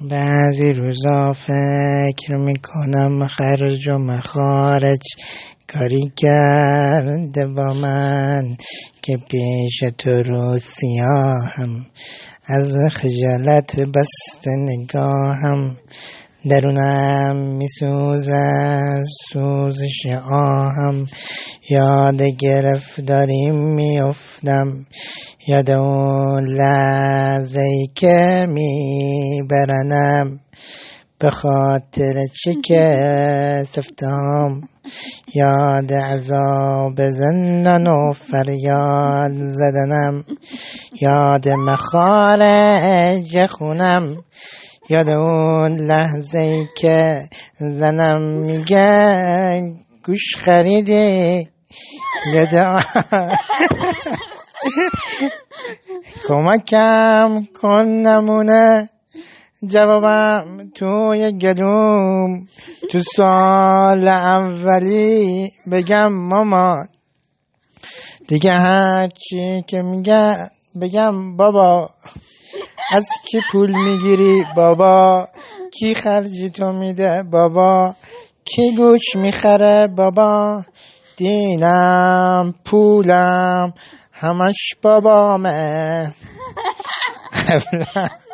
بعضی روزا فکر می‌کنم خرج و مخارج کاری کرده با من که پیش تو رو سیاهم از خجالت بست نگاهم. درونم میسوزد سوزش آهم. یاد گرفتاری میافتم. یاد اون لحظه ای که میبرنم به خاطر چه که سفتم یاد عذاب زندان و فریاد زدنم. یاد مخارج خونم. یاد اون لحظه ای که زنم. میگه گوش خریدی. یاد کمکم کن نمونه. جوابم توی گلوم. تو سال اولی بگم مامان دیگه هرچی که میگه بگم بابا. از کی پول می‌گیری بابا؟ کی خرجی تو میده بابا؟ کی گوش می‌خره بابا؟ دینم پولم همش بابامه